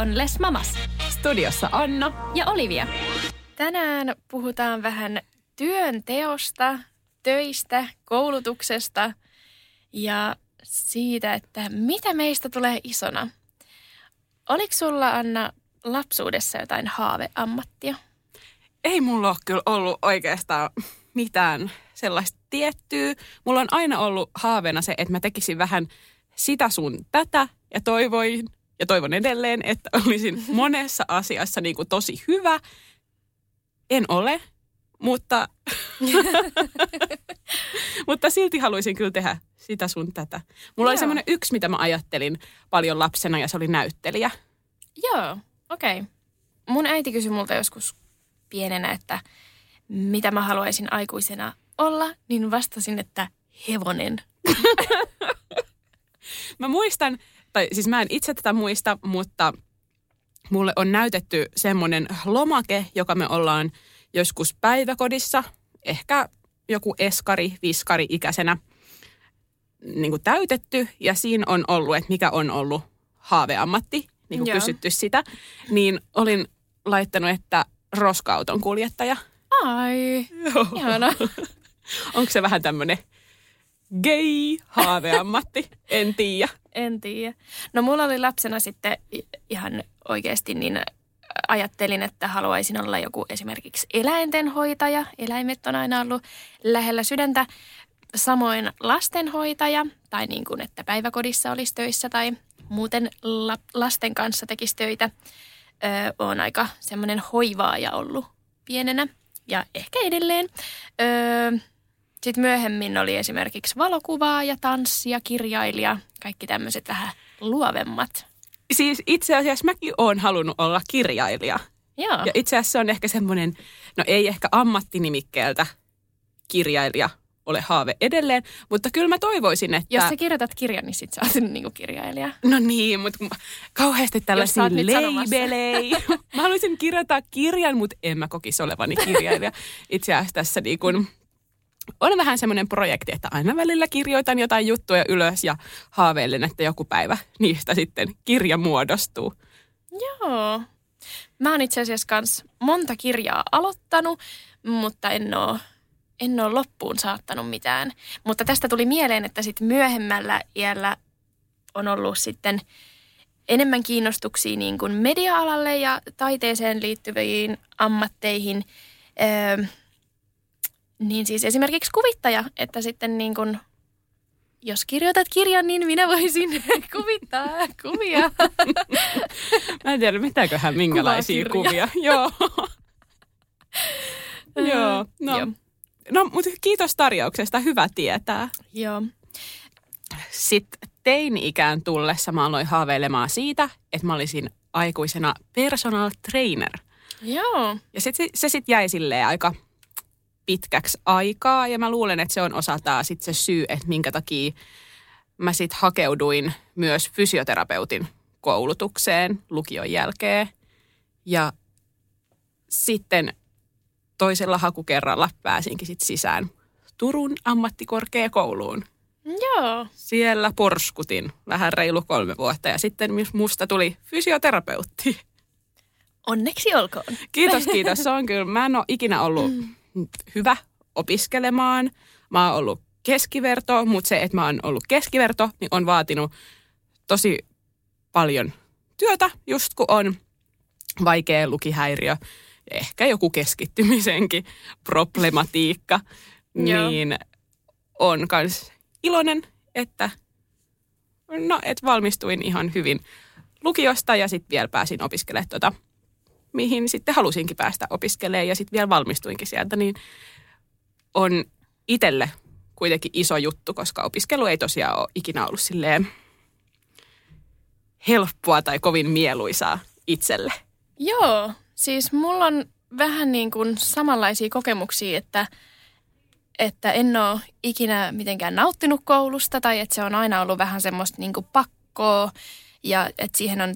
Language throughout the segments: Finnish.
On Les Mamas Studiossa Anna. ja Olivia. Tänään puhutaan vähän työnteosta, töistä, koulutuksesta ja siitä, että mitä meistä tulee isona. Oliko sulla, Anna, lapsuudessa jotain haaveammattia? Ei mulla ole kyllä ollut oikeastaan mitään sellaista tiettyä. Mulla on aina ollut haaveena se, että mä tekisin vähän sitä sun tätä ja toivoin ja toivon edelleen, että olisin monessa asiassa niin kuin tosi hyvä. En ole, mutta, mutta silti haluaisin kyllä tehdä sitä sun tätä. Mulla oli Joo. semmoinen yksi, mitä mä ajattelin paljon lapsena ja se oli näyttelijä. Joo, okei. Okay. Mun äiti kysyi multa joskus pienenä, että mitä mä haluaisin aikuisena olla, niin vastasin, että hevonen. Mä muistan, tai siis mä en itse tätä muista, mutta mulle on näytetty semmoinen lomake, joka me ollaan joskus päiväkodissa, ehkä joku eskari, viskari ikäisenä niin kuin täytetty. Ja siinä on ollut, että mikä on ollut haaveammatti, niin kuin Joo. kysytty sitä. Niin olin laittanut, että roska-auton kuljettaja. Ai, ihana. Onko se vähän tämmöinen gay haaveammatti? En tiedä. En tiedä. No mulla oli lapsena sitten ihan oikeasti niin ajattelin, että haluaisin olla joku esimerkiksi eläintenhoitaja. Eläimet on aina ollut lähellä sydäntä. Samoin lastenhoitaja tai niin kuin, että päiväkodissa olisi töissä tai muuten la- lasten kanssa tekisi töitä. Öö, on aika semmoinen hoivaaja ollut pienenä ja ehkä edelleen. Öö, sitten myöhemmin oli esimerkiksi valokuvaaja, tanssija, kirjailija, kaikki tämmöiset vähän luovemmat. Siis itse asiassa mäkin oon halunnut olla kirjailija. Joo, Ja itse asiassa se on ehkä semmoinen, no ei ehkä ammattinimikkeeltä kirjailija ole haave edelleen, mutta kyllä mä toivoisin, että... jos sä kirjoitat kirjan, niin sit sä oot niinku kirjailija. No niin, mutta kauheasti tällaisia leibelejä. mä haluaisin kirjoittaa kirjan, mutta en mä kokisi olevani kirjailija. Itse asiassa tässä niin kuin, on vähän semmoinen projekti, että aina välillä kirjoitan jotain juttuja ylös ja haaveilen, että joku päivä niistä sitten kirja muodostuu. Joo. Mä oon itse asiassa kans monta kirjaa aloittanut, mutta en oo, en oo loppuun saattanut mitään. Mutta tästä tuli mieleen, että sit myöhemmällä iällä on ollut sitten enemmän kiinnostuksia niin kuin media-alalle ja taiteeseen liittyviin ammatteihin. Öö, niin siis esimerkiksi kuvittaja, että sitten niin kuin, jos kirjoitat kirjan, niin minä voisin kuvittaa kuvia. Mä en tiedä, mitäköhän minkälaisia kuvia. Joo. Joo, no. Joo. No, mutta kiitos tarjouksesta, hyvä tietää. Joo. Sitten teini-ikään tullessa mä aloin haaveilemaan siitä, että mä olisin aikuisena personal trainer. Joo. Ja sit, se, se sitten jäi silleen aika pitkäksi aikaa ja mä luulen, että se on osaltaan sit se syy, että minkä takia mä sitten hakeuduin myös fysioterapeutin koulutukseen lukion jälkeen. Ja sitten toisella hakukerralla pääsinkin sitten sisään Turun ammattikorkeakouluun. Joo. Siellä porskutin vähän reilu kolme vuotta ja sitten musta tuli fysioterapeutti. Onneksi olkoon. Kiitos, kiitos. Se on kyllä, mä en ole ikinä ollut hyvä opiskelemaan. Mä oon ollut keskiverto, mutta se, että mä oon ollut keskiverto, niin on vaatinut tosi paljon työtä, just kun on vaikea lukihäiriö, ja ehkä joku keskittymisenkin problematiikka, niin on kans iloinen, että no, et valmistuin ihan hyvin lukiosta ja sitten vielä pääsin opiskelemaan tota, mihin sitten halusinkin päästä opiskelemaan ja sitten vielä valmistuinkin sieltä, niin on itselle kuitenkin iso juttu, koska opiskelu ei tosiaan ole ikinä ollut silleen helppoa tai kovin mieluisaa itselle? Joo, siis mulla on vähän niin kuin samanlaisia kokemuksia, että, että en ole ikinä mitenkään nauttinut koulusta tai että se on aina ollut vähän semmoista niin kuin pakkoa ja että siihen on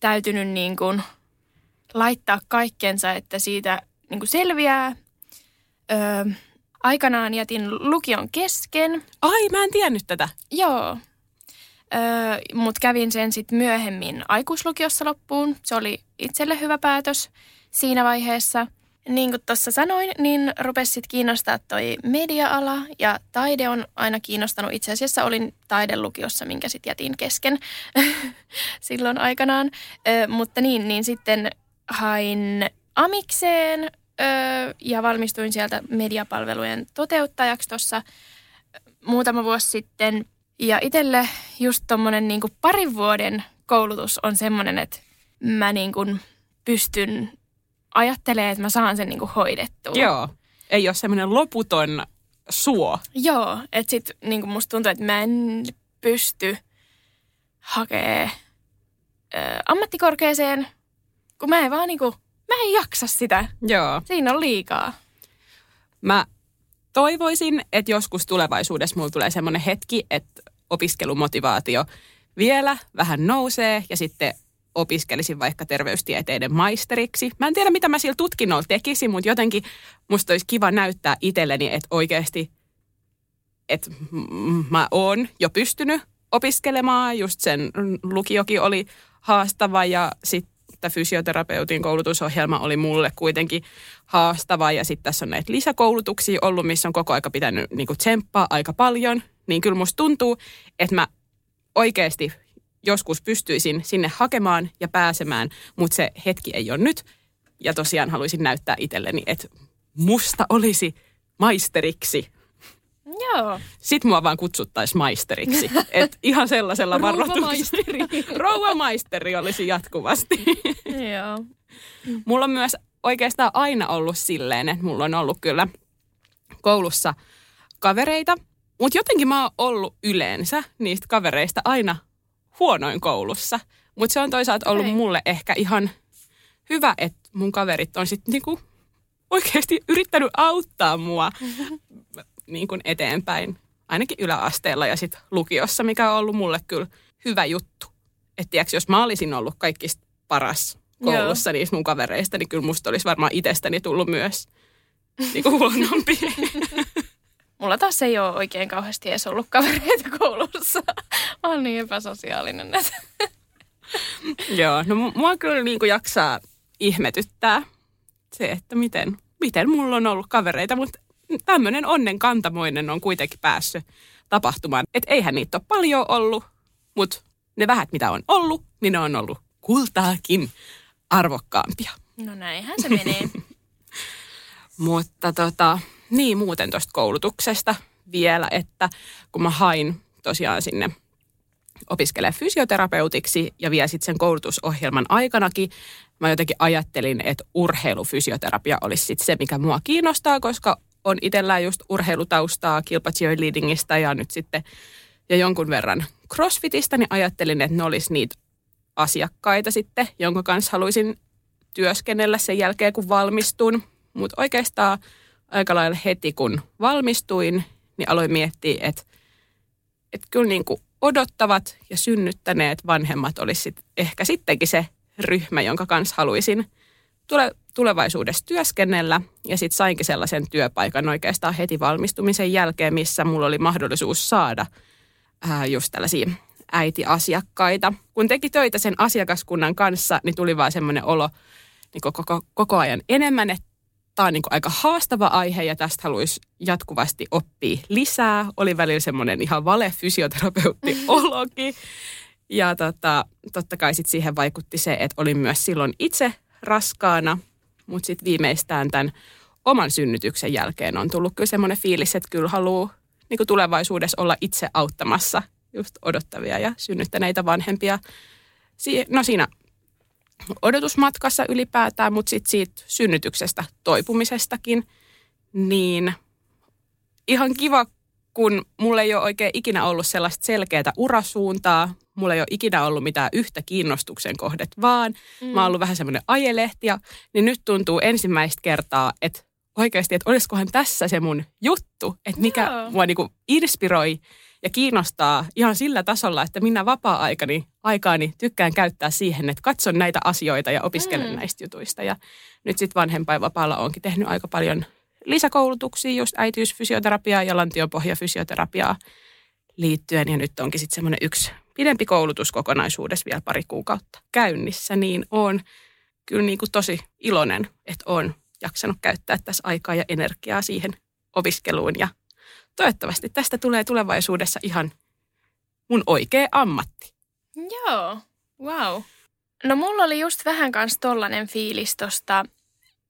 täytynyt niin kuin laittaa kaikkensa, että siitä niin kuin selviää. Öö, aikanaan jätin lukion kesken. Ai, mä en tiennyt tätä. Joo. Öö, Mutta kävin sen sitten myöhemmin aikuislukiossa loppuun. Se oli itselle hyvä päätös siinä vaiheessa. Niin kuin tuossa sanoin, niin rupesi sitten kiinnostaa toi media-ala ja taide on aina kiinnostanut. Itse asiassa olin taidelukiossa, minkä sitten jätin kesken silloin aikanaan. Ö, mutta niin, niin sitten hain amikseen ö, ja valmistuin sieltä mediapalvelujen toteuttajaksi tuossa muutama vuosi sitten. Ja itselle just tuommoinen niin parin vuoden koulutus on semmoinen, että mä niin kuin pystyn ajattelemaan, että mä saan sen niin kuin hoidettua. Joo. Ei ole semmoinen loputon suo. Joo, että sit niin kuin musta tuntuu, että mä en pysty hakemaan ammattikorkeeseen, kun mä en vaan niin kuin, mä en jaksa sitä. Joo. Siinä on liikaa. Mä toivoisin, että joskus tulevaisuudessa mulla tulee semmoinen hetki, että opiskelumotivaatio vielä vähän nousee ja sitten opiskelisin vaikka terveystieteiden maisteriksi. Mä en tiedä, mitä mä sillä tutkinnolla tekisin, mutta jotenkin musta olisi kiva näyttää itselleni, että oikeasti, että mä oon jo pystynyt opiskelemaan. Just sen lukiokin oli haastava ja sitten fysioterapeutin koulutusohjelma oli mulle kuitenkin haastava. Ja sitten tässä on näitä lisäkoulutuksia ollut, missä on koko aika pitänyt niin tsemppaa aika paljon. Niin kyllä musta tuntuu, että mä oikeasti joskus pystyisin sinne hakemaan ja pääsemään, mutta se hetki ei ole nyt. Ja tosiaan haluaisin näyttää itselleni, että musta olisi maisteriksi. Joo. Sitten mua vaan kutsuttaisiin maisteriksi. Et ihan sellaisella varoituksella. Rouva maisteri olisi jatkuvasti. Joo. Mulla on myös oikeastaan aina ollut silleen, että mulla on ollut kyllä koulussa kavereita, mutta jotenkin mä oon ollut yleensä niistä kavereista aina huonoin koulussa. Mutta se on toisaalta ollut Okei. mulle ehkä ihan hyvä, että mun kaverit on sitten niinku oikeasti yrittänyt auttaa mua niinku eteenpäin. Ainakin yläasteella ja sitten lukiossa, mikä on ollut mulle kyllä hyvä juttu. Että tiiäks, jos mä olisin ollut kaikista paras koulussa niistä mun kavereista, niin kyllä musta olisi varmaan itsestäni tullut myös niinku huonompi. Mulla taas ei ole oikein kauheasti edes ollut kavereita koulussa. Mä oon niin epäsosiaalinen. Joo, no mu- mua kyllä niin kuin jaksaa ihmetyttää se, että miten, miten mulla on ollut kavereita, mutta tämmöinen onnen kantamoinen on kuitenkin päässyt tapahtumaan. Että eihän niitä ole paljon ollut, mutta ne vähät mitä on ollut, niin ne on ollut kultaakin arvokkaampia. No näinhän se menee. Mutta tota, niin muuten tuosta koulutuksesta vielä, että kun mä hain tosiaan sinne opiskelemaan fysioterapeutiksi ja vielä sitten sen koulutusohjelman aikanakin, mä jotenkin ajattelin, että urheilufysioterapia olisi sitten se, mikä mua kiinnostaa, koska on itsellään just urheilutaustaa kilpa cheerleadingista ja nyt sitten ja jonkun verran crossfitista, niin ajattelin, että ne olisi niitä asiakkaita sitten, jonka kanssa haluaisin työskennellä sen jälkeen, kun valmistun. Mutta oikeastaan aika lailla heti, kun valmistuin, niin aloin miettiä, että, että kyllä niin kuin odottavat ja synnyttäneet vanhemmat olisi sit ehkä sittenkin se ryhmä, jonka kanssa haluaisin tule, tulevaisuudessa työskennellä. Ja sitten sainkin sellaisen työpaikan oikeastaan heti valmistumisen jälkeen, missä mulla oli mahdollisuus saada ää, just tällaisia äitiasiakkaita. Kun teki töitä sen asiakaskunnan kanssa, niin tuli vaan semmoinen olo niin koko, koko ajan enemmän, että tämä on niin aika haastava aihe ja tästä haluaisi jatkuvasti oppia lisää. Oli välillä semmoinen ihan vale fysioterapeutti-ologi. Ja tota, totta kai sit siihen vaikutti se, että olin myös silloin itse raskaana, mutta sitten viimeistään tämän oman synnytyksen jälkeen on tullut kyllä semmoinen fiilis, että kyllä haluaa niin tulevaisuudessa olla itse auttamassa just odottavia ja synnyttäneitä vanhempia. Si- no siinä odotusmatkassa ylipäätään, mutta sitten siitä synnytyksestä toipumisestakin, niin ihan kiva, kun mulla ei ole oikein ikinä ollut sellaista selkeää urasuuntaa. Mulla ei ole ikinä ollut mitään yhtä kiinnostuksen kohdet, vaan mm. mä oon ollut vähän semmoinen ajelehtiä, niin nyt tuntuu ensimmäistä kertaa, että oikeasti, että olisikohan tässä se mun juttu, että mikä Joo. mua niinku inspiroi ja kiinnostaa ihan sillä tasolla, että minä vapaa-aikani aikaani tykkään käyttää siihen, että katson näitä asioita ja opiskelen mm. näistä jutuista. Ja nyt sitten vanhempainvapaalla onkin tehnyt aika paljon lisäkoulutuksia, just äitiysfysioterapiaa ja lantiopohjafysioterapiaa liittyen. Ja nyt onkin sitten semmoinen yksi pidempi koulutus kokonaisuudessa vielä pari kuukautta käynnissä, niin on kyllä niin kuin tosi iloinen, että on jaksanut käyttää tässä aikaa ja energiaa siihen opiskeluun ja toivottavasti tästä tulee tulevaisuudessa ihan mun oikea ammatti. Joo, wow. No mulla oli just vähän kanssa tollanen fiilis tosta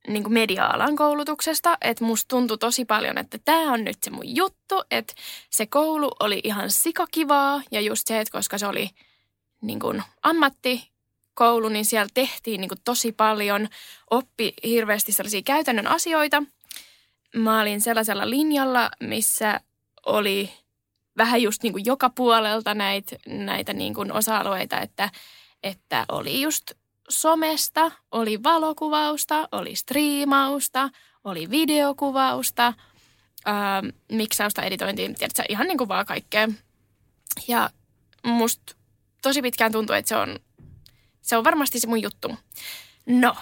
niin media-alan koulutuksesta, että musta tuntui tosi paljon, että tämä on nyt se mun juttu, että se koulu oli ihan sikakivaa ja just se, että koska se oli niin kuin ammattikoulu, niin siellä tehtiin niin kuin tosi paljon, oppi hirveästi sellaisia käytännön asioita. Mä olin sellaisella linjalla, missä oli vähän just niin kuin joka puolelta näitä, näitä niin kuin osa-alueita, että, että oli just somesta, oli valokuvausta, oli striimausta, oli videokuvausta, ää, miksausta, editointia, tiedätkö, ihan niin kuin vaan kaikkea. Ja musta tosi pitkään tuntuu, että se on, se on varmasti se mun juttu. No,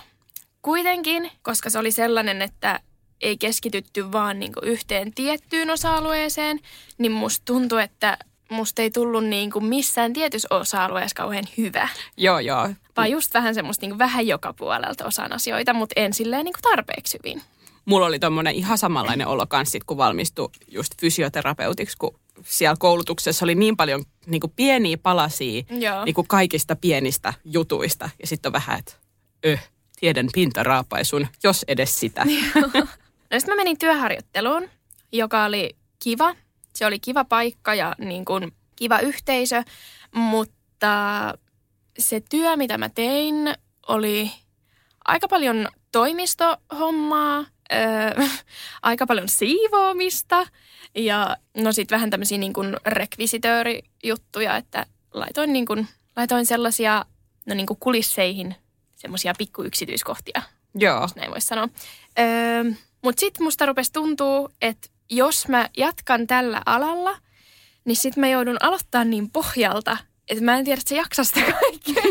kuitenkin, koska se oli sellainen, että ei keskitytty vaan niin yhteen tiettyyn osa-alueeseen, niin musta tuntuu, että musta ei tullut niin kuin missään tietyssä osa-alueessa kauhean hyvä. Joo, joo. Vaan just vähän semmoista niin kuin vähän joka puolelta osaan asioita, mutta en silleen niin kuin tarpeeksi hyvin. Mulla oli tommonen ihan samanlainen olo kanssa, kun valmistui just fysioterapeutiksi, kun siellä koulutuksessa oli niin paljon niin kuin pieniä palasia niin kuin kaikista pienistä jutuista. Ja sitten on vähän, että öh, tiedän pintaraapaisun, jos edes sitä. no sitten mä menin työharjoitteluun, joka oli kiva se oli kiva paikka ja niin kuin kiva yhteisö, mutta se työ, mitä mä tein, oli aika paljon toimistohommaa, öö, aika paljon siivoamista ja no sitten vähän tämmöisiä niin kuin rekvisitöörijuttuja, että laitoin, niin kuin, laitoin sellaisia no niin kuin kulisseihin semmoisia pikkuyksityiskohtia. Joo. Näin voisi sanoa. Öö, Mutta sitten musta rupesi tuntuu, että jos mä jatkan tällä alalla, niin sitten mä joudun aloittaa niin pohjalta, että mä en tiedä, että se jaksaa sitä kaikkea.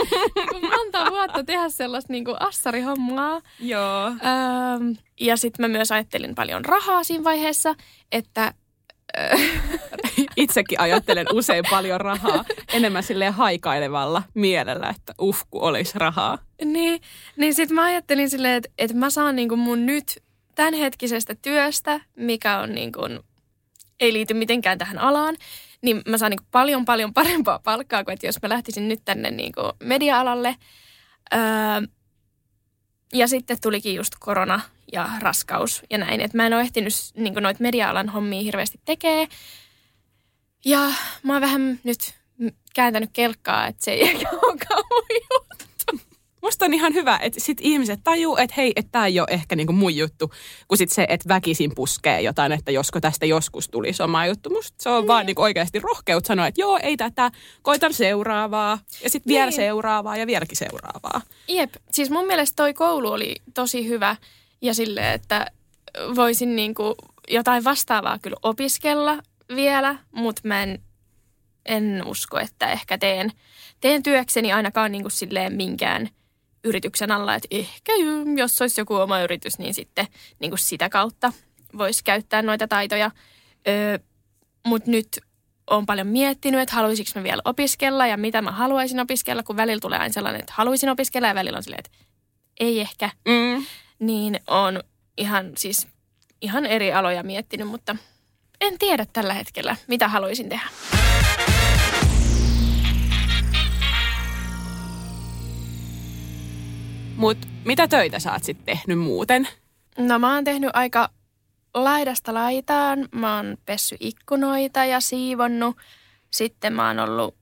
kun monta vuotta tehdä sellaista niin kuin assarihommaa. Joo. Ähm, ja sitten mä myös ajattelin paljon rahaa siinä vaiheessa, että... Äh, Itsekin ajattelen usein paljon rahaa. Enemmän silleen haikailevalla mielellä, että uhku olisi rahaa. Niin, niin sitten mä ajattelin silleen, että, että mä saan niin kuin mun nyt tämänhetkisestä työstä, mikä on niin kuin, ei liity mitenkään tähän alaan, niin mä saan niin kuin paljon paljon parempaa palkkaa kuin että jos mä lähtisin nyt tänne niin kuin media-alalle. Öö, ja sitten tulikin just korona ja raskaus ja näin, että mä en ole ehtinyt niin noita media-alan hommia hirveästi tekee. Ja mä oon vähän nyt kääntänyt kelkkaa, että se ei ehkä mun juttu musta on ihan hyvä, että sit ihmiset tajuu, että hei, että tämä ei ole ehkä niinku mun juttu, kun sit se, että väkisin puskee jotain, että josko tästä joskus tulisi oma juttu. Musta se on niin. vaan niinku oikeasti rohkeut sanoa, että joo, ei tätä, koitan seuraavaa ja sitten vielä niin. seuraavaa ja vieläkin seuraavaa. Jep, siis mun mielestä toi koulu oli tosi hyvä ja silleen, että voisin niinku jotain vastaavaa kyllä opiskella vielä, mutta mä en, en usko, että ehkä teen, teen työkseni ainakaan niinku silleen minkään – yrityksen alla, että ehkä jos olisi joku oma yritys, niin sitten niin kuin sitä kautta voisi käyttää noita taitoja. Öö, Mutta nyt olen paljon miettinyt, että haluaisinko mä vielä opiskella ja mitä mä haluaisin opiskella, kun välillä tulee aina sellainen, että haluaisin opiskella ja välillä on silleen, että ei ehkä. Mm. Niin on ihan siis ihan eri aloja miettinyt, mutta en tiedä tällä hetkellä, mitä haluaisin tehdä. Mutta mitä töitä sä oot sitten tehnyt muuten? No mä oon tehnyt aika laidasta laitaan. Mä oon pessy ikkunoita ja siivonnut. Sitten mä oon ollut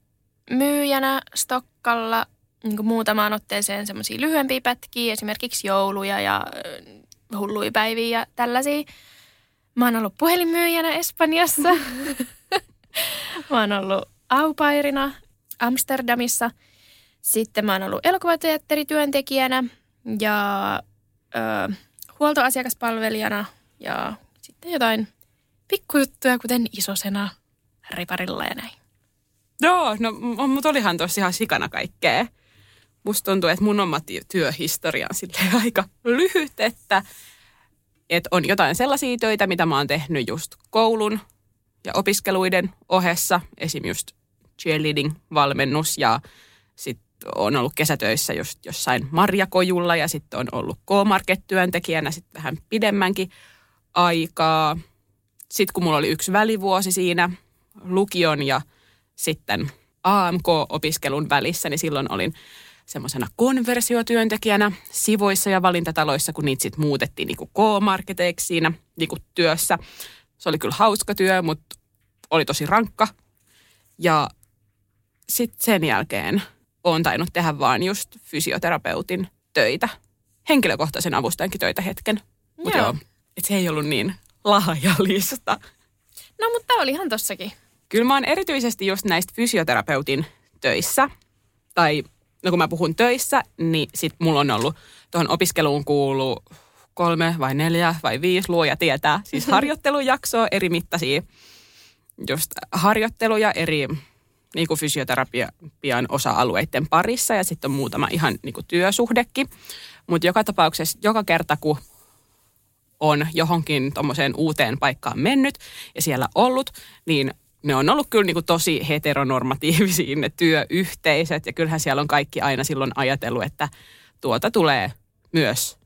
myyjänä Stokkalla niin kuin muutamaan otteeseen semmoisia lyhyempiä pätkiä, esimerkiksi jouluja ja hulluipäiviä ja tällaisia. Mä oon ollut puhelinmyyjänä Espanjassa. mä oon ollut aupairina Amsterdamissa. Sitten mä oon ollut elokuvateatterityöntekijänä ja ö, huoltoasiakaspalvelijana ja sitten jotain pikkujuttuja, kuten isosena riparilla ja näin. Joo, no mut olihan tossa ihan sikana kaikkea. Musta tuntuu, että mun oma ty- työhistoria on aika lyhyt, että, että on jotain sellaisia töitä, mitä mä oon tehnyt just koulun ja opiskeluiden ohessa. Esim. just cheerleading-valmennus ja sitten on ollut kesätöissä just jossain marjakojulla ja sitten on ollut K-Market-työntekijänä sitten vähän pidemmänkin aikaa. Sitten kun mulla oli yksi välivuosi siinä lukion ja sitten AMK-opiskelun välissä, niin silloin olin semmoisena konversiotyöntekijänä sivoissa ja valintataloissa, kun niitä sitten muutettiin niin K-marketeiksi siinä niin työssä. Se oli kyllä hauska työ, mutta oli tosi rankka. Ja sitten sen jälkeen olen tainnut tehdä vaan just fysioterapeutin töitä. Henkilökohtaisen avustajankin töitä hetken. Mutta Joo. joo, et se ei ollut niin lahjalista. No mutta oli ihan tossakin. Kyllä mä oon erityisesti just näistä fysioterapeutin töissä, tai no kun mä puhun töissä, niin sit mulla on ollut tuohon opiskeluun kuulu kolme vai neljä vai viisi luoja tietää. Siis harjoittelujaksoa eri mittaisia just harjoitteluja eri niin kuin fysioterapian osa-alueiden parissa ja sitten on muutama ihan niin kuin työsuhdekin. Mutta joka tapauksessa, joka kerta kun on johonkin tuommoiseen uuteen paikkaan mennyt ja siellä ollut, niin ne on ollut kyllä niin kuin tosi heteronormatiivisia ne työyhteisöt. Ja kyllähän siellä on kaikki aina silloin ajatellut, että tuota tulee myös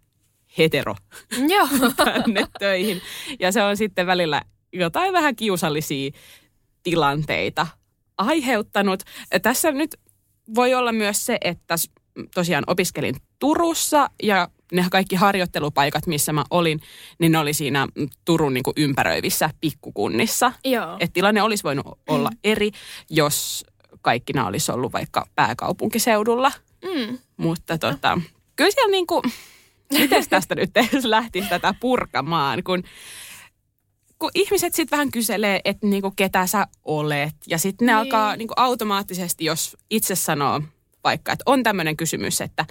hetero Joo. tänne töihin. Ja se on sitten välillä jotain vähän kiusallisia tilanteita aiheuttanut. Tässä nyt voi olla myös se, että tosiaan opiskelin Turussa ja ne kaikki harjoittelupaikat, missä mä olin, niin ne oli siinä Turun niin kuin ympäröivissä pikkukunnissa. Joo. Et tilanne olisi voinut olla eri, jos kaikki nämä olisi ollut vaikka pääkaupunkiseudulla. Mm. Mutta tota, kyllä siellä niinku, miten tästä nyt lähtisi tätä purkamaan, kun, kun ihmiset sitten vähän kyselee, että niinku ketä sä olet. Ja sitten ne Niin. alkaa niinku automaattisesti, jos itse sanoo vaikka, että on tämmöinen kysymys, että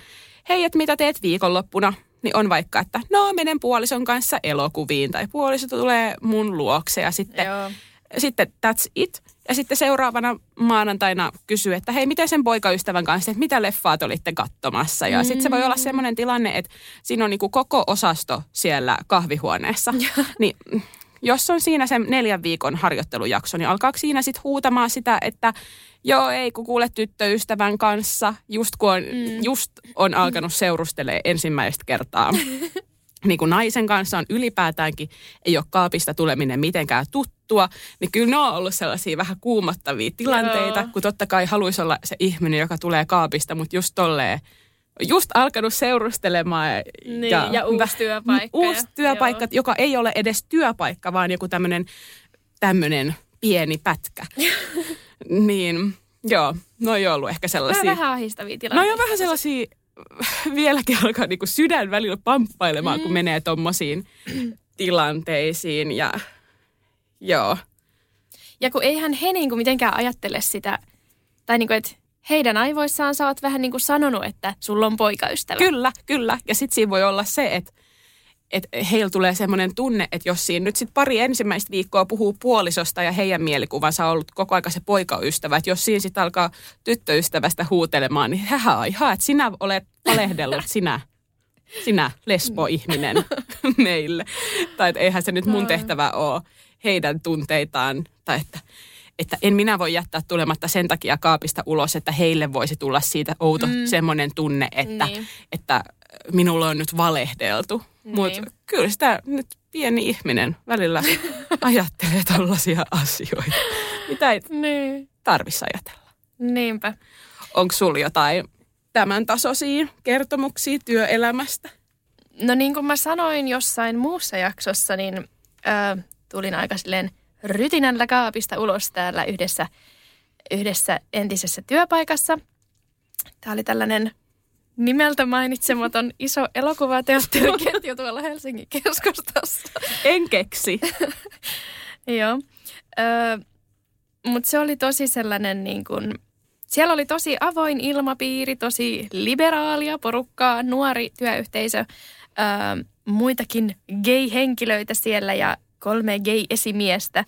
hei, että mitä teet viikonloppuna? Niin on vaikka, että no menen puolison kanssa elokuviin tai puoliso tulee mun luokse ja sitten Joo. sitten that's it. Ja sitten seuraavana maanantaina kysyy, että hei, miten sen poikaystävän kanssa, että mitä leffaa te olitte katsomassa. Ja mm. sitten se voi olla semmoinen tilanne, että siinä on niinku koko osasto siellä kahvihuoneessa. niin mm, jos on siinä sen neljän viikon harjoittelujakso, niin alkaako siinä sitten huutamaan sitä, että joo, ei kun kuule tyttöystävän kanssa, just kun on, mm. just on alkanut seurustelee ensimmäistä kertaa niin kuin naisen kanssa on ylipäätäänkin, ei ole kaapista tuleminen mitenkään tuttua, niin kyllä ne on ollut sellaisia vähän kuumottavia tilanteita, Joo. kun totta kai haluaisi olla se ihminen, joka tulee kaapista, mutta just tolleen, just alkanut seurustelemaan. Niin, ja uusi väh- työpaikka Uusi ja- työpaikka, joo. joka ei ole edes työpaikka, vaan joku tämmöinen pieni pätkä. niin, joo, no ei ollut ehkä sellaisia. vähän ahistavia No tilanteita. jo vähän sellaisia, vieläkin alkaa niinku sydän välillä pamppailemaan, mm. kun menee tommosiin tilanteisiin ja joo. Ja kun eihän he niin kuin mitenkään ajattele sitä, tai niin kuin, että heidän aivoissaan sä oot vähän niin kuin sanonut, että sulla on poikaystävä. Kyllä, kyllä. Ja sitten siinä voi olla se, että että heillä tulee semmoinen tunne, että jos siinä nyt sitten pari ensimmäistä viikkoa puhuu puolisosta ja heidän mielikuvansa on ollut koko aika se poikaystävä, että jos siinä sitten alkaa tyttöystävästä huutelemaan, niin hähä, ihan, että sinä olet valehdellut, sinä, sinä lesbo-ihminen meille. Tai että eihän se nyt mun tehtävä ole heidän tunteitaan, tai että, että en minä voi jättää tulematta sen takia kaapista ulos, että heille voisi tulla siitä outo mm. semmoinen tunne, että, Niin. että minulla on nyt valehdeltu. Niin. Mutta kyllä sitä nyt pieni ihminen välillä ajattelee tällaisia asioita, mitä ei Niin. tarvitsisi ajatella. Niinpä. Onko sulla jotain tämän tasoisia kertomuksia työelämästä? No niin kuin mä sanoin jossain muussa jaksossa, niin ö, tulin aika silleen rytinällä kaapista ulos täällä yhdessä, yhdessä entisessä työpaikassa. Tämä oli tällainen nimeltä mainitsematon iso elokuvateatteriketju tuolla Helsingin keskustassa. En keksi. Joo. Öö, Mutta se oli tosi sellainen niin kuin siellä oli tosi avoin ilmapiiri, tosi liberaalia porukkaa, nuori työyhteisö, ää, muitakin gay-henkilöitä siellä ja kolme gay-esimiestä.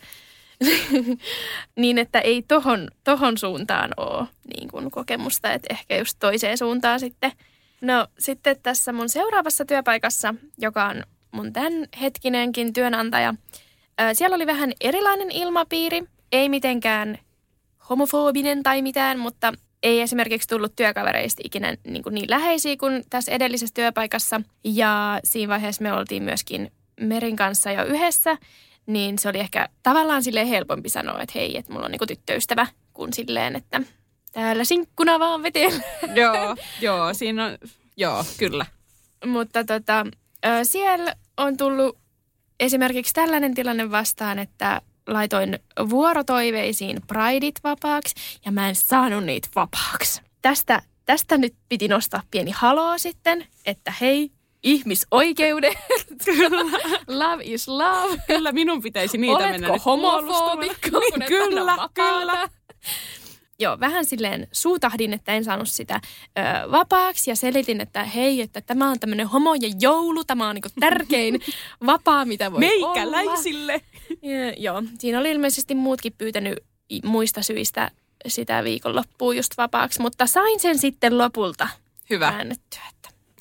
niin, että ei tohon, tohon suuntaan ole niin kuin kokemusta, että ehkä just toiseen suuntaan sitten. No sitten tässä mun seuraavassa työpaikassa, joka on mun tämän hetkinenkin työnantaja, siellä oli vähän erilainen ilmapiiri, ei mitenkään homofobinen tai mitään, mutta ei esimerkiksi tullut työkavereista ikinä niin, kuin niin läheisiä kuin tässä edellisessä työpaikassa. Ja siinä vaiheessa me oltiin myöskin Merin kanssa jo yhdessä, niin se oli ehkä tavallaan sille helpompi sanoa, että hei, että mulla on niin kuin tyttöystävä, kuin silleen, että täällä sinkkuna vaan vetellä. joo, joo, siinä on, joo, kyllä. Mutta tota, siellä on tullut esimerkiksi tällainen tilanne vastaan, että laitoin vuorotoiveisiin Prideit vapaaksi ja mä en saanut niitä vapaaksi. Tästä, tästä nyt piti nostaa pieni haloo sitten, että hei, ihmisoikeudet. love is love. Kyllä minun pitäisi niitä Oletko mennä puolustamaan. kun et Kyllä, kyllä. Joo, vähän silleen suutahdin, että en saanut sitä ö, vapaaksi ja selitin, että hei, että tämä on tämmöinen homojen joulu, tämä on niinku tärkein vapaa, mitä voi olla. Meikäläisille. Ja, joo, siinä oli ilmeisesti muutkin pyytänyt muista syistä sitä viikonloppua just vapaaksi, mutta sain sen sitten lopulta Hyvä. väännettyä, että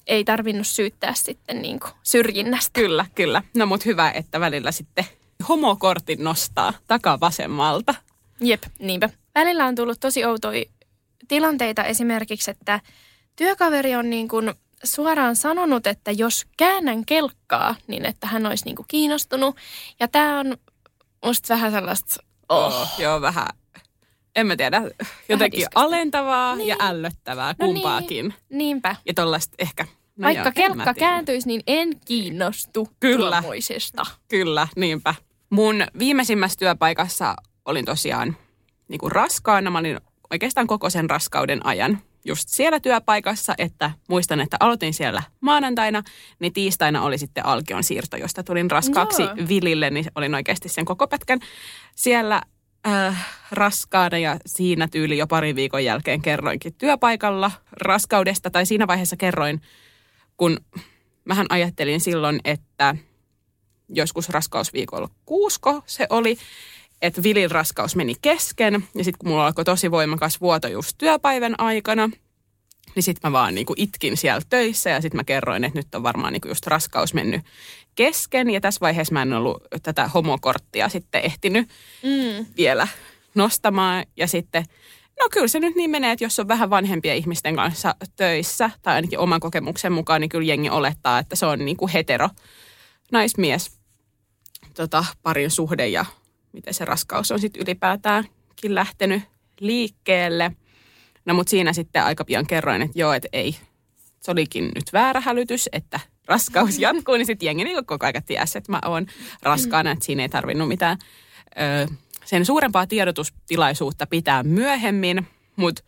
ei tarvinnut syyttää sitten niin kuin syrjinnästä. Kyllä, kyllä. No mut hyvä, että välillä sitten homokortin nostaa takavasemmalta. Jep, niinpä. Välillä on tullut tosi outoja tilanteita esimerkiksi, että työkaveri on niin kuin suoraan sanonut, että jos käännän kelkkaa, niin että hän olisi niin kuin kiinnostunut. Ja tämä on musta vähän sellaista, oh, Joo, vähän, en mä tiedä, jotenkin alentavaa Niin. ja ällöttävää No kumpaakin. niinpä. Ja tollaista ehkä... No Vaikka joo, kelkka kääntyisi, niin en kiinnostu Kyllä. tuommoisesta. Kyllä, niinpä. Mun viimeisimmässä työpaikassa olin tosiaan niin kuin raskaana. Mä olin oikeastaan koko sen raskauden ajan just siellä työpaikassa, että muistan, että aloitin siellä maanantaina, niin tiistaina oli sitten Alkion siirto, josta tulin raskaaksi Joo. Vilille, niin olin oikeasti sen koko pätkän siellä äh, raskaana ja siinä tyyli jo parin viikon jälkeen kerroinkin työpaikalla raskaudesta, tai siinä vaiheessa kerroin, kun mähän ajattelin silloin, että joskus raskausviikolla kuusko se oli, että Vilin raskaus meni kesken ja sitten kun mulla alkoi tosi voimakas vuoto just työpäivän aikana, niin sitten mä vaan niinku itkin siellä töissä ja sitten mä kerroin, että nyt on varmaan niinku just raskaus mennyt kesken ja tässä vaiheessa mä en ollut tätä homokorttia sitten ehtinyt Mm. vielä nostamaan ja sitten No kyllä se nyt niin menee, että jos on vähän vanhempia ihmisten kanssa töissä, tai ainakin oman kokemuksen mukaan, niin kyllä jengi olettaa, että se on niin kuin hetero naismies tota, parin suhde ja miten se raskaus on sitten ylipäätäänkin lähtenyt liikkeelle. No mutta siinä sitten aika pian kerroin, että joo, että ei, se olikin nyt väärä hälytys, että raskaus jatkuu, niin sitten jengi niin koko ajan tiesi, että mä oon raskaana, että siinä ei tarvinnut mitään ö, sen suurempaa tiedotustilaisuutta pitää myöhemmin, mutta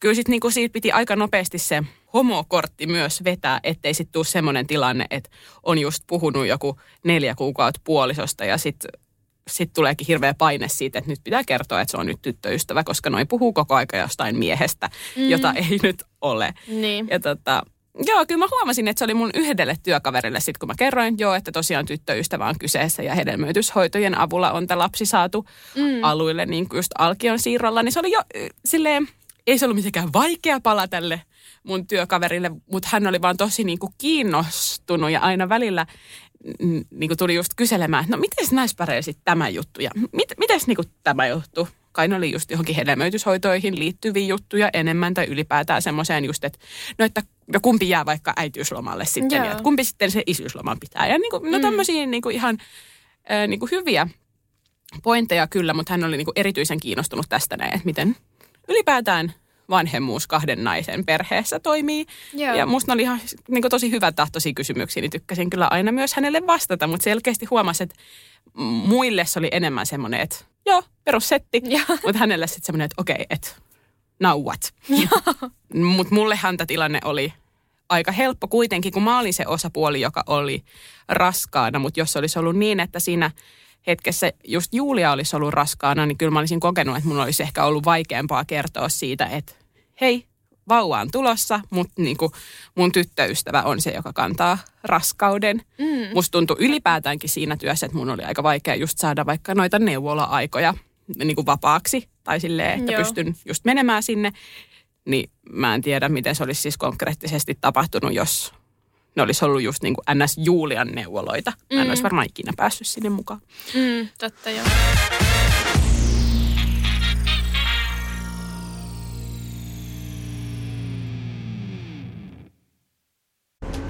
kyllä sitten niinku siitä piti aika nopeasti se homokortti myös vetää, ettei sitten tule semmoinen tilanne, että on just puhunut joku neljä kuukautta puolisosta ja sitten sit tuleekin hirveä paine siitä, että nyt pitää kertoa, että se on nyt tyttöystävä, koska noin puhuu koko aika jostain miehestä, mm. jota ei nyt ole. Niin. Ja tota, joo, kyllä mä huomasin, että se oli mun yhdelle työkaverille sitten, kun mä kerroin, joo, että tosiaan tyttöystävä on kyseessä ja hedelmöityshoitojen avulla on tämä lapsi saatu mm. aluille niin kuin just alkion siirrolla, niin se oli jo silleen, ei se ollut mitenkään vaikea pala tälle mun työkaverille, mutta hän oli vaan tosi niin kuin kiinnostunut ja aina välillä niin kuin tuli just kyselemään, että no miten naispareilla sitten tämä juttu ja mit, mites niin kuin tämä juttu? Kai ne oli just johonkin hedelmöityshoitoihin liittyviä juttuja enemmän tai ylipäätään semmoiseen just, että no että no kumpi jää vaikka äitiyslomalle sitten Joo. ja että kumpi sitten se isyysloman pitää. Ja niin kuin, no tämmöisiä niin kuin ihan äh, niin kuin hyviä pointteja kyllä, mutta hän oli niin kuin erityisen kiinnostunut tästä näin, että miten ylipäätään vanhemmuus kahden naisen perheessä toimii. Joo. Ja musta ne oli ihan niin kuin tosi hyvä tahtoisia kysymyksiä, niin tykkäsin kyllä aina myös hänelle vastata, mutta selkeästi huomasi, että muille se oli enemmän semmoinen, että joo, perussetti, mutta hänelle sitten semmoinen, että okei, että now what? Mutta mulle häntä tilanne oli aika helppo kuitenkin, kun mä olin se osapuoli, joka oli raskaana, mutta jos olisi ollut niin, että siinä hetkessä just Julia olisi ollut raskaana, niin kyllä mä olisin kokenut, että mun olisi ehkä ollut vaikeampaa kertoa siitä, että hei, vauva on tulossa, mutta niin kuin mun tyttöystävä on se, joka kantaa raskauden. Mm. Musta tuntui ylipäätäänkin siinä työssä, että mun oli aika vaikea just saada vaikka noita neuvola-aikoja niin kuin vapaaksi. Tai silleen, että Joo. pystyn just menemään sinne. Niin mä en tiedä, miten se olisi siis konkreettisesti tapahtunut, jos ne olisi ollut just niin kuin NS Julian neuvoloita. Mä en mm. olisi varmaan ikinä päässyt sinne mukaan. Mm, totta joo.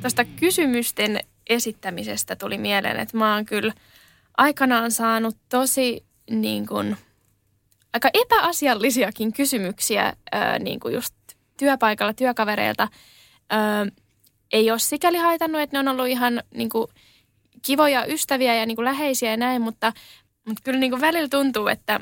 Tuosta kysymysten esittämisestä tuli mieleen, että mä oon kyllä aikanaan saanut tosi niin kuin, aika epäasiallisiakin kysymyksiä ää, niin kuin just työpaikalla työkavereilta. Ää, ei ole sikäli haitannut, että ne on ollut ihan niin kuin, kivoja ystäviä ja niin kuin läheisiä ja näin, mutta, mutta kyllä niin kuin välillä tuntuu, että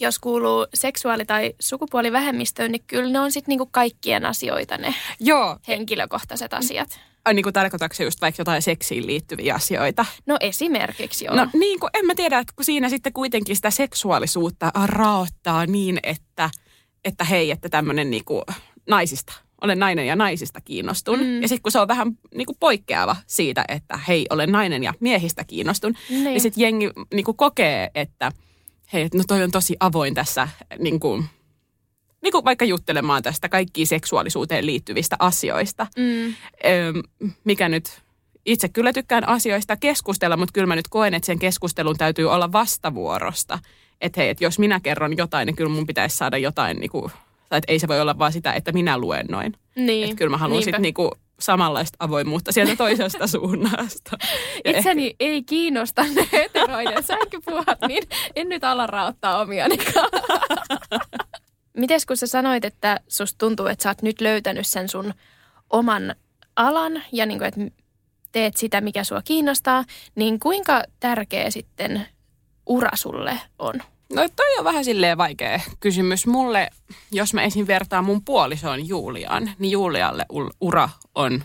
jos kuuluu seksuaali- tai sukupuolivähemmistöön, niin kyllä ne on sitten niinku kaikkien asioita ne Joo. henkilökohtaiset asiat. Ai niin kuin tarkoitatko se just vaikka jotain seksiin liittyviä asioita? No esimerkiksi joo. No niin kuin, en mä tiedä, että kun siinä sitten kuitenkin sitä seksuaalisuutta raottaa niin, että, että hei, että tämmöinen niin kuin naisista, olen nainen ja naisista kiinnostun. Mm. Ja sitten kun se on vähän niin kuin poikkeava siitä, että hei, olen nainen ja miehistä kiinnostun, niin, niin sitten jengi niin kuin kokee, että – hei, no toi on tosi avoin tässä niin kuin, niin kuin vaikka juttelemaan tästä kaikkiin seksuaalisuuteen liittyvistä asioista. Mm. mikä nyt, itse kyllä tykkään asioista keskustella, mutta kyllä mä nyt koen, että sen keskustelun täytyy olla vastavuorosta. Että hei, että jos minä kerron jotain, niin kyllä mun pitäisi saada jotain, niin kuin, tai että ei se voi olla vaan sitä, että minä luen noin. Niin. Että kyllä mä haluan sitten niin kuin, samanlaista avoimuutta sieltä toisesta suunnasta. Ja Itseni ehkä... ei kiinnosta ne heteroiden sähköpuhat, niin en nyt ala raottaa omianikaan. Mites kun sä sanoit, että susta tuntuu, että sä oot nyt löytänyt sen sun oman alan ja niin kuin, että teet sitä, mikä sua kiinnostaa, niin kuinka tärkeä sitten ura sulle on? No toi on vähän silleen vaikea kysymys. Mulle, jos mä esim. vertaan mun puolisoon Juliaan, niin Julialle ura on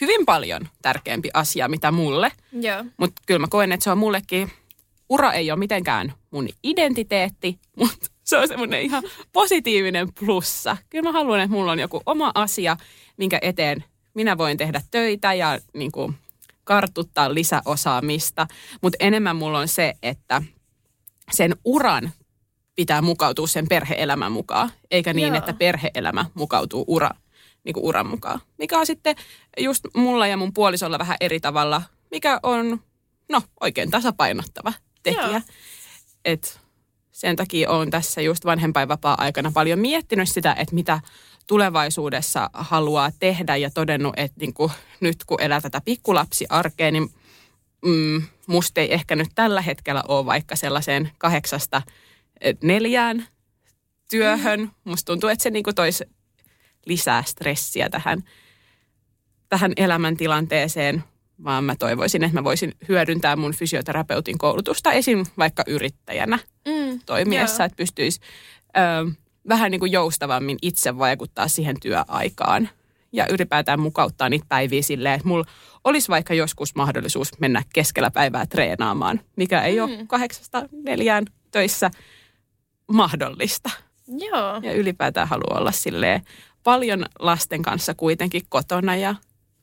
hyvin paljon tärkeämpi asia, mitä mulle. Mutta kyllä mä koen, että se on mullekin, ura ei ole mitenkään mun identiteetti, mutta se on semmoinen ihan positiivinen plussa. Kyllä mä haluan, että mulla on joku oma asia, minkä eteen minä voin tehdä töitä ja niin kuin, kartuttaa lisäosaamista. Mutta enemmän mulla on se, että sen uran pitää mukautua sen perheelämän mukaan, eikä niin, Joo. että perheelämä mukautuu ura, niin kuin uran mukaan. Mikä on sitten just mulla ja mun puolisolla vähän eri tavalla, mikä on no oikein tasapainottava tekijä. Et sen takia olen tässä just vanhempainvapaa-aikana paljon miettinyt sitä, että mitä tulevaisuudessa haluaa tehdä ja todennut, että niin kuin nyt kun elää tätä pikkulapsiarkea, niin mm, musta ei ehkä nyt tällä hetkellä ole vaikka sellaiseen kahdeksasta neljään työhön. Mm. Musta tuntuu, että se niinku toisi lisää stressiä tähän, tähän elämäntilanteeseen, vaan mä toivoisin, että mä voisin hyödyntää mun fysioterapeutin koulutusta esim. vaikka yrittäjänä mm, toimiessa, joo. että pystyisi ö, vähän niin kuin joustavammin itse vaikuttaa siihen työaikaan ja ylipäätään mukauttaa niitä päiviä silleen, että mulla olisi vaikka joskus mahdollisuus mennä keskellä päivää treenaamaan, mikä ei mm. ole kahdeksasta neljään töissä mahdollista. Joo. Ja ylipäätään haluaa olla silleen paljon lasten kanssa kuitenkin kotona ja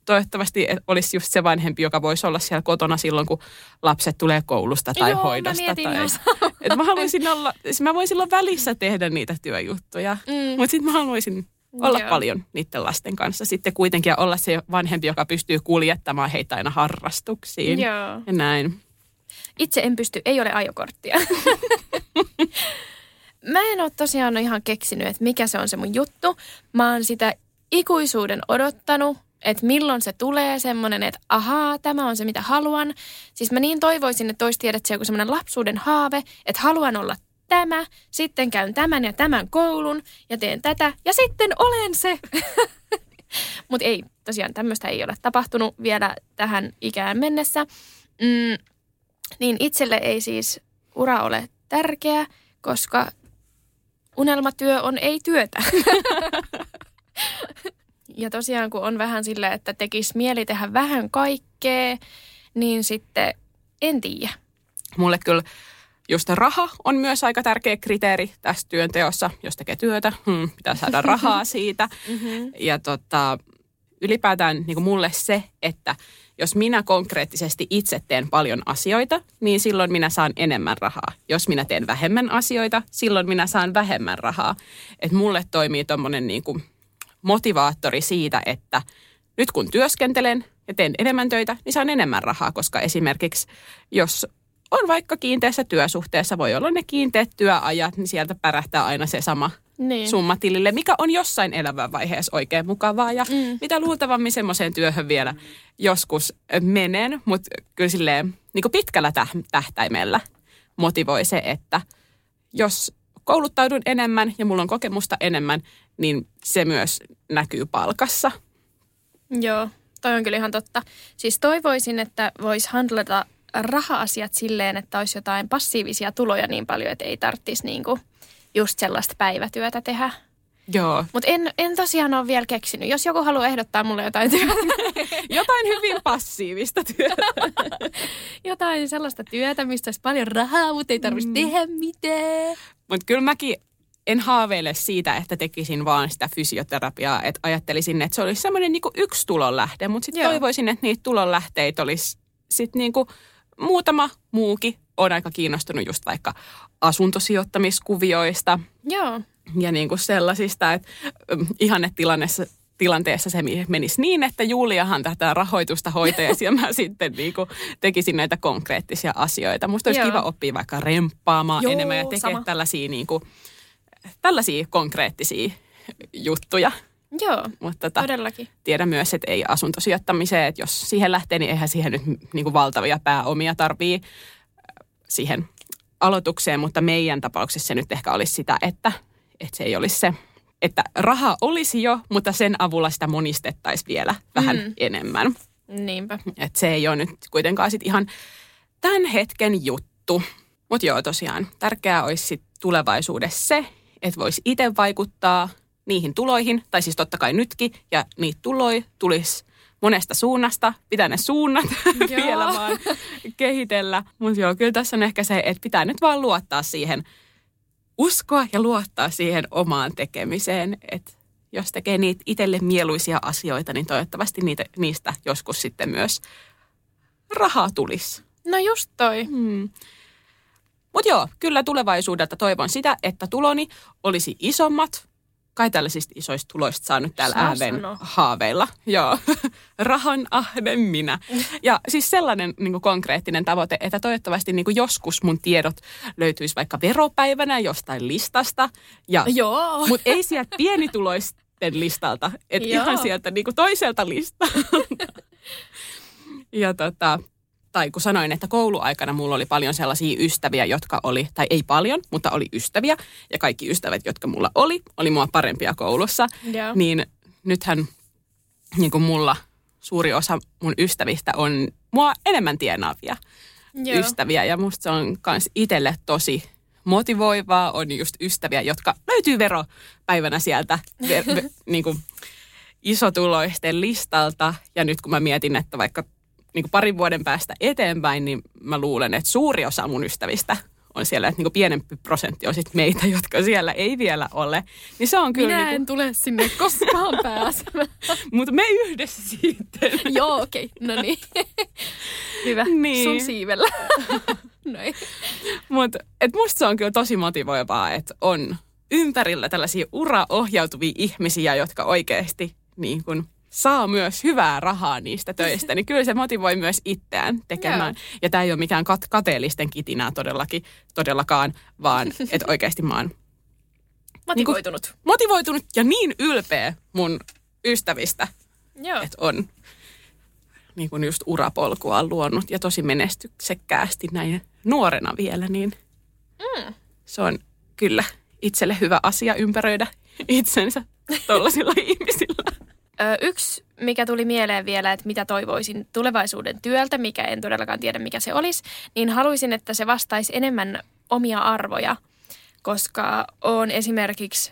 toivottavasti olisi just se vanhempi, joka voisi olla siellä kotona silloin, kun lapset tulee koulusta tai Joo, mä hoidosta. mietin tai, et mä haluaisin olla, siis mä voisin olla välissä tehdä niitä työjuttuja, Mm. mutta sitten mä haluaisin olla Joo. paljon niiden lasten kanssa sitten kuitenkin ja olla se vanhempi, joka pystyy kuljettamaan heitä aina harrastuksiin. Joo. Ja näin. Itse en pysty, ei ole ajokorttia. Mä en ole tosiaan ihan keksinyt, että mikä se on se mun juttu. Mä oon sitä ikuisuuden odottanut, että milloin se tulee semmoinen, että ahaa, tämä on se mitä haluan. Siis mä niin toivoisin, että olisi tiedät se joku semmoinen lapsuuden haave, että haluan olla tämä, sitten käyn tämän ja tämän koulun ja teen tätä ja sitten olen se. Mutta ei, tosiaan tämmöistä ei ole tapahtunut vielä tähän ikään mennessä. Mm, niin itselle ei siis ura ole tärkeä, koska unelmatyö on ei työtä. ja tosiaan kun on vähän silleen, että tekisi mieli tehdä vähän kaikkea, niin sitten en tiedä. Mulle kyllä just raha on myös aika tärkeä kriteeri tässä työnteossa. Jos tekee työtä, hmm, pitää saada rahaa siitä. Mm-hmm. Ja tota, ylipäätään niin kuin mulle se, että jos minä konkreettisesti itse teen paljon asioita, niin silloin minä saan enemmän rahaa. Jos minä teen vähemmän asioita, silloin minä saan vähemmän rahaa. Et mulle toimii tuommoinen niin kuin motivaattori siitä, että nyt kun työskentelen ja teen enemmän töitä, niin saan enemmän rahaa, koska esimerkiksi jos on vaikka kiinteässä työsuhteessa, voi olla ne kiinteät työajat, niin sieltä pärähtää aina se sama Niin. summa tilille, mikä on jossain elämänvaiheessa oikein mukavaa. Ja Mm. mitä luultavammin semmoiseen työhön vielä joskus menen, mutta kyllä silleen niin kuin pitkällä täh- tähtäimellä motivoi se, että jos kouluttaudun enemmän ja mulla on kokemusta enemmän, niin se myös näkyy palkassa. Joo, toi on kyllä ihan totta. Siis toivoisin, että voisi handlata raha-asiat silleen, että olisi jotain passiivisia tuloja niin paljon, että ei tarvitsisi niinku just sellaista päivätyötä tehdä. Joo. Mutta en, en tosiaan ole vielä keksinyt. Jos joku haluaa ehdottaa mulle jotain työtä, Jotain hyvin passiivista työtä. jotain sellaista työtä, mistä olisi paljon rahaa, mutta ei tarvitsisi mm. tehdä mitään. Mutta kyllä mäkin en haaveile siitä, että tekisin vaan sitä fysioterapiaa. Että ajattelisin, että se olisi semmoinen niinku yksi tulonlähde. Mutta sitten toivoisin, että niitä tulonlähteitä olisi sitten niinku muutama muukin. on aika kiinnostunut just vaikka asuntosijoittamiskuvioista Joo. ja niinku sellaisista, että ähm, ihannetilanteessa tilanteessa se menisi niin, että Juliahan tätä rahoitusta hoitaisi ja mä sitten niinku tekisin näitä konkreettisia asioita. Musta olisi Joo. kiva oppia vaikka remppaamaan Joo, enemmän ja tekemään tällaisia, niinku, tällaisia konkreettisia juttuja. Joo, Mutta tota, todellakin. tiedän myös, että ei asuntosijoittamiseen, että jos siihen lähtee, niin eihän siihen nyt niinku valtavia pääomia tarvii äh, siihen aloitukseen, mutta meidän tapauksessa se nyt ehkä olisi sitä, että, että se ei olisi se, että raha olisi jo, mutta sen avulla sitä monistettaisiin vielä vähän Mm. enemmän. Niinpä. Että se ei ole nyt kuitenkaan sit ihan tämän hetken juttu. Mutta joo, tosiaan tärkeää olisi sit tulevaisuudessa se, että voisi itse vaikuttaa niihin tuloihin, tai siis totta kai nytkin, ja niitä tuloja tulisi monesta suunnasta, pitää ne suunnat vielä vaan kehitellä. Mutta joo, kyllä tässä on ehkä se, että pitää nyt vaan luottaa siihen, uskoa ja luottaa siihen omaan tekemiseen, että jos tekee niitä itselle mieluisia asioita, niin toivottavasti niitä, niistä joskus sitten myös rahaa tulisi. No just toi. Hmm. Mutta joo, kyllä tulevaisuudelta toivon sitä, että tuloni olisi isommat. Kai tällaisista isoista tuloista saa nyt täällä ääven haaveilla. Joo, rahan ahden minä. Ja siis sellainen niin konkreettinen tavoite, että toivottavasti niin joskus mun tiedot löytyisi vaikka veropäivänä jostain listasta. Ja, Joo. mutta ei sieltä pienituloisten listalta, että ihan sieltä niin toiselta listalta. ja tota, tai kun sanoin, että kouluaikana mulla oli paljon sellaisia ystäviä, jotka oli, tai ei paljon, mutta oli ystäviä. Ja kaikki ystävät, jotka mulla oli, oli mua parempia koulussa. Joo. Niin nythän niin kuin mulla suuri osa mun ystävistä on mua enemmän tienaavia Joo. ystäviä. Ja musta se on kans itselle tosi motivoivaa. On just ystäviä, jotka löytyy veropäivänä sieltä ver, ver, niin kuin isotuloisten listalta. Ja nyt kun mä mietin, että vaikka niin kuin parin vuoden päästä eteenpäin, niin mä luulen, että suuri osa mun ystävistä on siellä, että niin pienempi prosentti on sitten meitä, jotka siellä ei vielä ole. Niin se on kyllä Minä niin en tule sinne koskaan pääsemään. mutta me yhdessä sitten. Joo, okei. Okay. No niin. Hyvä. Niin. Sun siivellä. Noin. Mutta et musta se on kyllä tosi motivoivaa, että on ympärillä tällaisia uraohjautuvia ihmisiä, jotka oikeasti niin kun, saa myös hyvää rahaa niistä töistä, niin kyllä se motivoi myös itseään tekemään. Ja tämä ei ole mikään kat- kateellisten kitinää todellakin, todellakaan, vaan että oikeasti mä oon Motivoitunut. motivoitunut ja niin ylpeä mun ystävistä, Joo. että on niin kuin just urapolkua luonut ja tosi menestyksekkäästi näin nuorena vielä, niin mm. se on kyllä itselle hyvä asia ympäröidä itsensä tollaisilla ihmisillä. Ö, yksi, mikä tuli mieleen vielä, että mitä toivoisin tulevaisuuden työltä, mikä en todellakaan tiedä mikä se olisi, niin haluaisin, että se vastaisi enemmän omia arvoja, koska olen esimerkiksi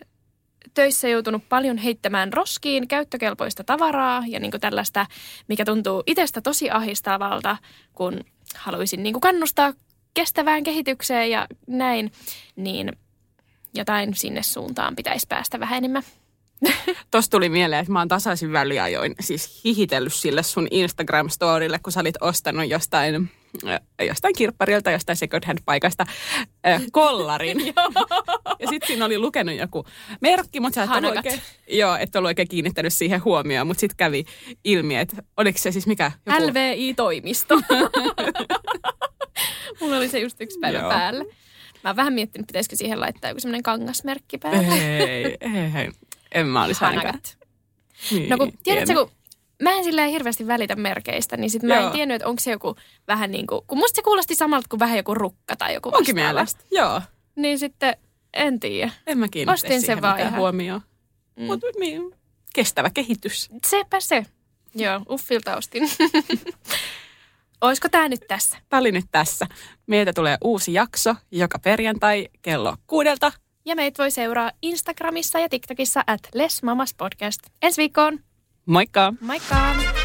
töissä joutunut paljon heittämään roskiin käyttökelpoista tavaraa ja niin tällaista, mikä tuntuu itsestä tosi ahistavalta, kun haluaisin niin kannustaa kestävään kehitykseen ja näin, niin jotain sinne suuntaan pitäisi päästä vähän enemmän. Tuosta tuli mieleen, että mä oon tasaisin väliajoin siis hihitellyt sille sun Instagram-storille, kun sä olit ostanut jostain, äh, jostain kirpparilta, jostain second hand paikasta äh, kollarin. ja sitten siinä oli lukenut joku merkki, mutta sä et ollut oikein, joo, et ollut oikein kiinnittänyt siihen huomioon, mutta sitten kävi ilmi, että oliko se siis mikä? Joku, LVI-toimisto. Mulla oli se just yksi päivä Joo. päällä. Mä oon vähän miettinyt, pitäisikö siihen laittaa joku semmoinen kangasmerkki päälle. ei, ei, ei. En mä olisi ainakaan. Niin, No kun, tiedätkö, tiennyt. kun mä en silleen hirveästi välitä merkeistä, niin sit mä en Joo. tiennyt, että onko se joku vähän niin kuin, kun musta se kuulosti samalta kuin vähän joku rukka tai joku Onkin mielestä, joo. Niin sitten, en tiedä. En mä kiinnitä Ostin sen vaan ihan. huomioon. Mm. Mutta niin, kestävä kehitys. Sepä se. Joo, Uffilta ostin. Olisiko tää nyt tässä? Tämä oli nyt tässä. Meiltä tulee uusi jakso joka perjantai kello kuudelta. Ja meitä voi seuraa Instagramissa ja TikTokissa at Les Mamas Podcast. Ensi viikkoon. Moikka! Moikka!